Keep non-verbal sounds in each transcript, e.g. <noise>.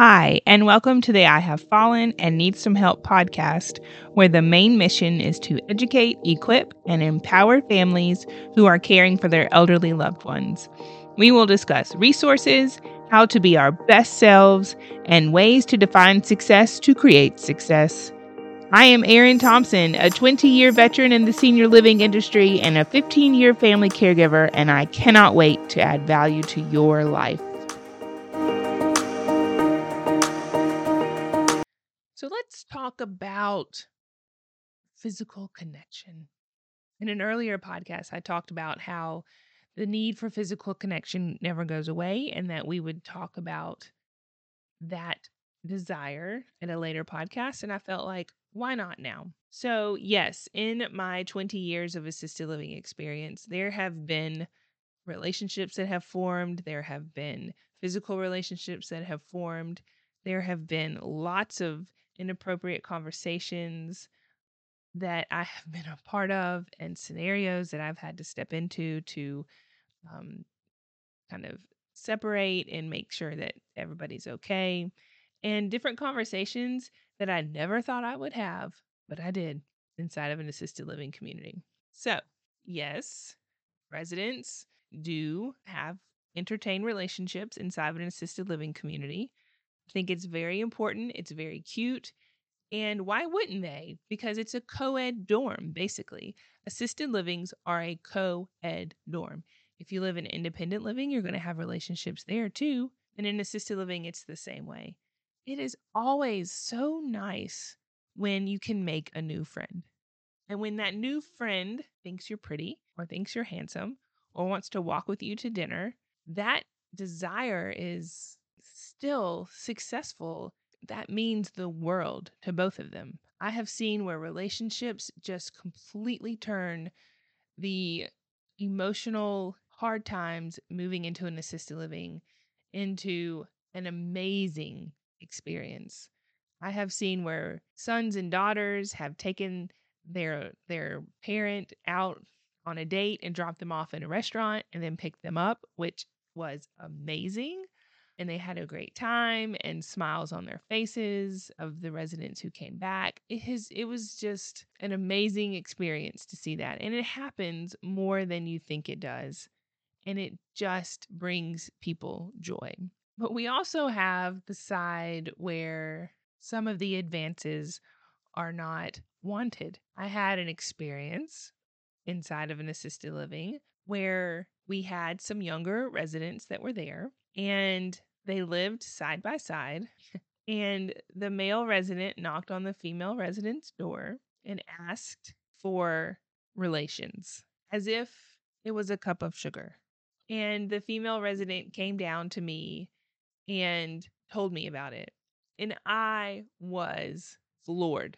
Hi, and welcome to the I Have Fallen and Need Some Help podcast, where the main mission is to educate, equip, and empower families who are caring for their elderly loved ones. We will discuss resources, how to be our best selves, and ways to define success to create success. I am Erin Thompson, a 20 year veteran in the senior living industry and a 15 year family caregiver, and I cannot wait to add value to your life. Let's talk about physical connection. In an earlier podcast, I talked about how the need for physical connection never goes away and that we would talk about that desire in a later podcast. And I felt like, why not now? So, yes, in my 20 years of assisted living experience, there have been relationships that have formed, there have been physical relationships that have formed, there have been lots of inappropriate conversations that I have been a part of and scenarios that I've had to step into to um, kind of separate and make sure that everybody's okay and different conversations that I never thought I would have, but I did inside of an assisted living community. So, yes, residents do have entertain relationships inside of an assisted living community. I think it's very important, it's very cute. And why wouldn't they? Because it's a co ed dorm, basically. Assisted livings are a co ed dorm. If you live in independent living, you're going to have relationships there too. And in assisted living, it's the same way. It is always so nice when you can make a new friend. And when that new friend thinks you're pretty or thinks you're handsome or wants to walk with you to dinner, that desire is still successful. That means the world to both of them. I have seen where relationships just completely turn the emotional hard times moving into an assisted living into an amazing experience. I have seen where sons and daughters have taken their their parent out on a date and dropped them off in a restaurant and then picked them up, which was amazing. And they had a great time and smiles on their faces of the residents who came back. It has it was just an amazing experience to see that. And it happens more than you think it does. And it just brings people joy. But we also have the side where some of the advances are not wanted. I had an experience inside of an assisted living where we had some younger residents that were there and they lived side by side. And the male resident knocked on the female resident's door and asked for relations as if it was a cup of sugar. And the female resident came down to me and told me about it. And I was floored.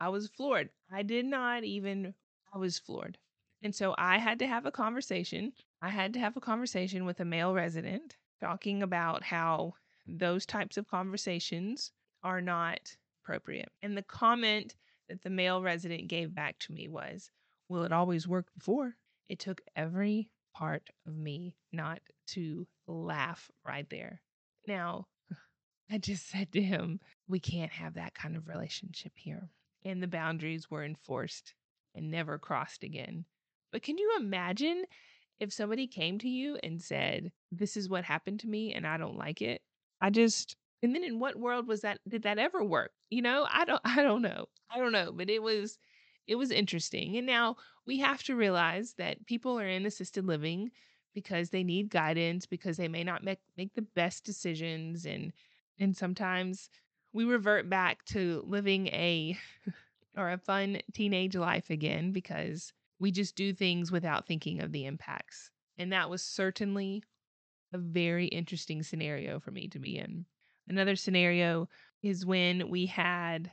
I was floored. I did not even, I was floored. And so I had to have a conversation. I had to have a conversation with a male resident talking about how those types of conversations are not appropriate. And the comment that the male resident gave back to me was, Well, it always worked before. It took every part of me not to laugh right there. Now, <laughs> I just said to him, we can't have that kind of relationship here. And the boundaries were enforced and never crossed again. But can you imagine if somebody came to you and said, This is what happened to me and I don't like it? I just and then in what world was that did that ever work? You know, I don't <laughs> I don't know. I don't know, but it was it was interesting. And now we have to realize that people are in assisted living because they need guidance because they may not make make the best decisions and and sometimes we revert back to living a <laughs> or a fun teenage life again because we just do things without thinking of the impacts. And that was certainly a very interesting scenario for me to be in. Another scenario is when we had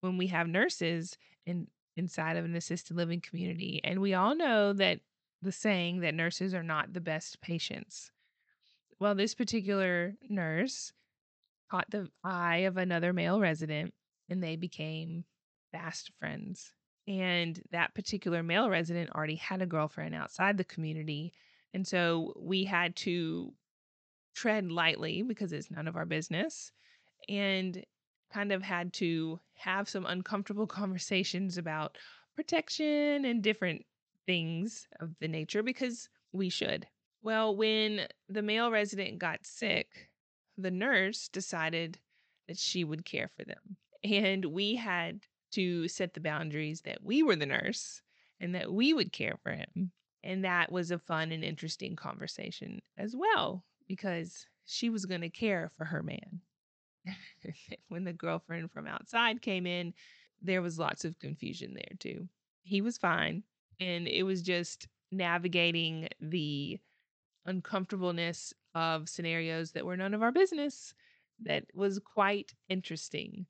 when we have nurses in inside of an assisted living community and we all know that the saying that nurses are not the best patients. Well, this particular nurse caught the eye of another male resident and they became fast friends. And that particular male resident already had a girlfriend outside the community. And so we had to tread lightly because it's none of our business and kind of had to have some uncomfortable <laughs> conversations about protection and different things of the nature because we should. Well, when the male resident got sick, the nurse decided that she would care for them. And we had to set the boundaries that we were the nurse and that we would care for him. And that was a fun and interesting conversation as well because she was going to care for her man. <laughs> when the girlfriend from outside came in, there was lots of confusion there too. He was fine. And it was just navigating the uncomfortableness of scenarios that were none of our business that was quite interesting.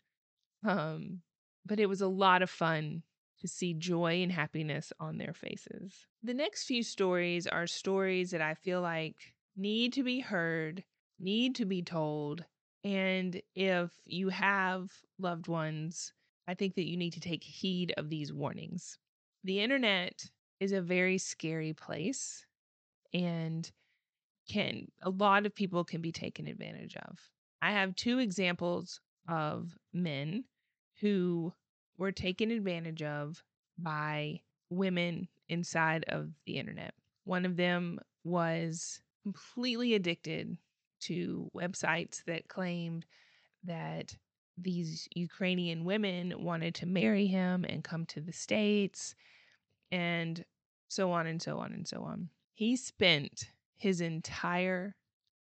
Um, but it was a lot of fun to see joy and happiness on their faces. The next few stories are stories that I feel like need to be heard, need to be told. And if you have loved ones, I think that you need to take heed of these warnings. The internet is a very scary place and can a lot of people can be taken advantage of. I have two examples of men who were taken advantage of mm-hmm. by women inside of the internet. One of them was completely addicted to websites that claimed that these Ukrainian women wanted to marry him and come to the States and so on and so on and so on. He spent his entire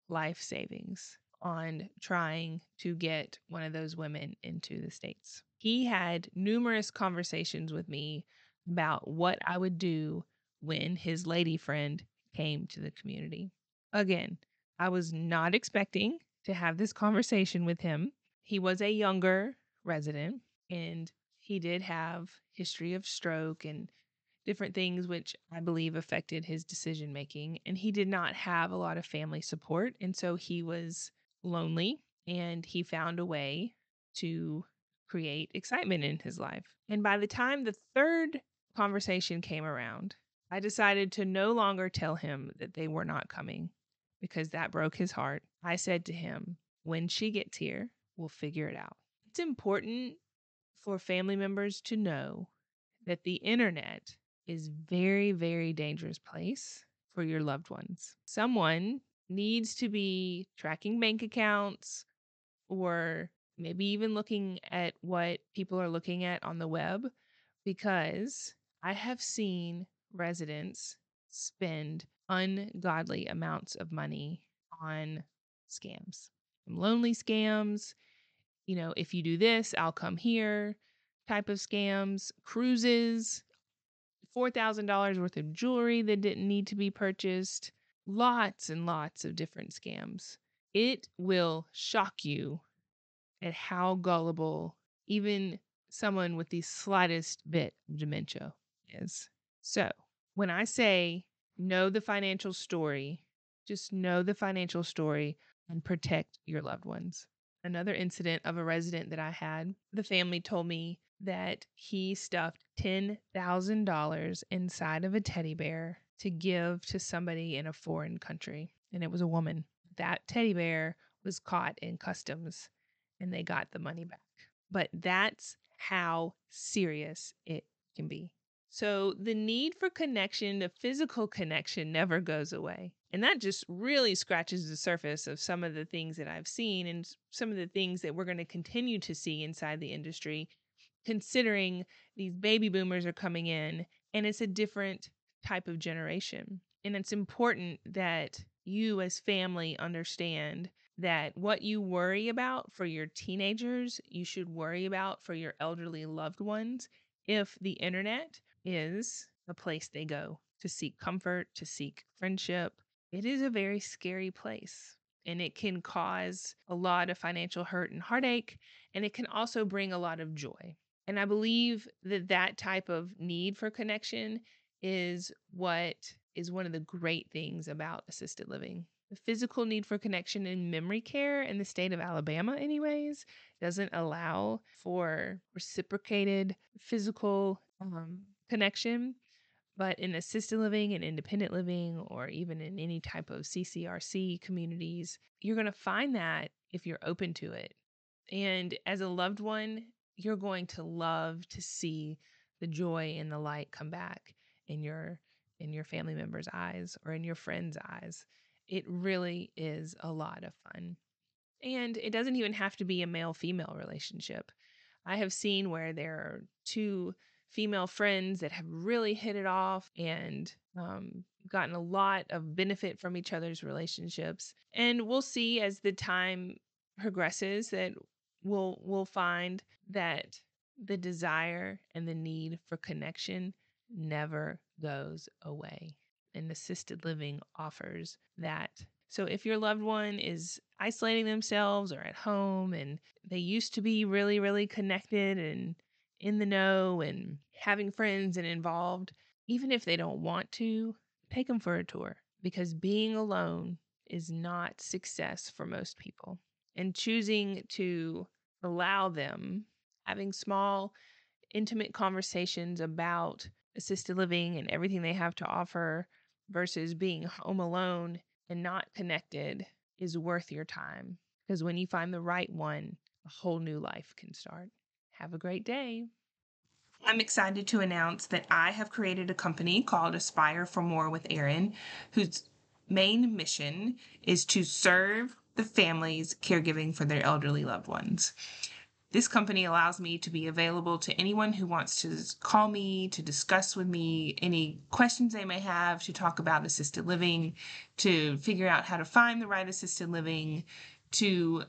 life savings on trying to get one of those women into the States. He had numerous conversations with me about what I would do when his lady friend came to the community. Again, I was not expecting to have this conversation with him. He was a younger resident and he did have history of stroke and different things which I believe affected his decision making and he did not have a lot of family support and so he was lonely and he found a way to create excitement in his life. And by the time the third conversation came around, I decided to no longer tell him that they were not coming because that broke his heart. I said to him, When she gets here, we'll figure it out. It's important for family members to know that the internet is very very dangerous place for your loved ones. Someone needs to be tracking bank accounts or maybe even looking at what people are looking at on the web because I have seen residents spend ungodly amounts of money on scams. Lonely scams, you know, if you do this, I'll come here type of scams, cruises, $4,000 worth of jewelry that didn't need to be purchased, lots and lots of different scams. It will shock you at how gullible even someone with the slightest bit of dementia is. So, when I say know the financial story, just know the financial story and protect your loved ones. Another incident of a resident that I had, the family told me that he stuffed $10,000 inside of a teddy bear to give to somebody in a foreign country, and it was a woman. That teddy bear was caught in customs and they got the money back. But that's how serious it can be. So the need for connection, the physical connection, never goes away. And that just really scratches the surface of some of the things that I've seen and some of the things that we're going to continue to see inside the industry, considering these baby boomers are coming in and it's a different type of generation. And it's important that you, as family, understand that what you worry about for your teenagers, you should worry about for your elderly loved ones if the internet is a place they go to seek comfort, to seek friendship. It is a very scary place and it can cause a lot of financial hurt and heartache, and it can also bring a lot of joy. And I believe that that type of need for connection is what is one of the great things about assisted living. The physical need for connection in memory care in the state of Alabama, anyways, doesn't allow for reciprocated physical um, connection. But in assisted living and independent living, or even in any type of CCRC communities, you're going to find that if you're open to it. And as a loved one, you're going to love to see the joy and the light come back in your in your family members' eyes or in your friends' eyes. It really is a lot of fun. And it doesn't even have to be a male female relationship. I have seen where there are two female friends that have really hit it off and um, gotten a lot of benefit from each other's relationships. And we'll see as the time progresses that we'll we'll find that the desire and the need for connection never goes away. And assisted living offers that. So if your loved one is isolating themselves or at home and they used to be really, really connected and in the know and having friends and involved, even if they don't want to, take them for a tour because being alone is not success for most people. And choosing to allow them having small, intimate conversations about assisted living and everything they have to offer versus being home alone and not connected is worth your time. Because when you find the right one, a whole new life can start. Have a great day. I'm excited to announce that I have created a company called Aspire for More with Erin, whose main mission is to serve the families caregiving for their elderly loved ones. This company allows me to be available to anyone who wants to call me to discuss with me any questions they may have, to talk about assisted living, to figure out how to find the right assisted living, to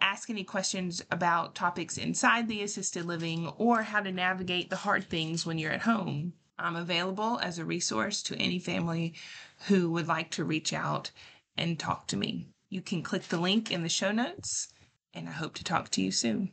ask any questions about topics inside the assisted living, or how to navigate the hard things when you're at home. I'm available as a resource to any family who would like to reach out and talk to me. You can click the link in the show notes, and I hope to talk to you soon.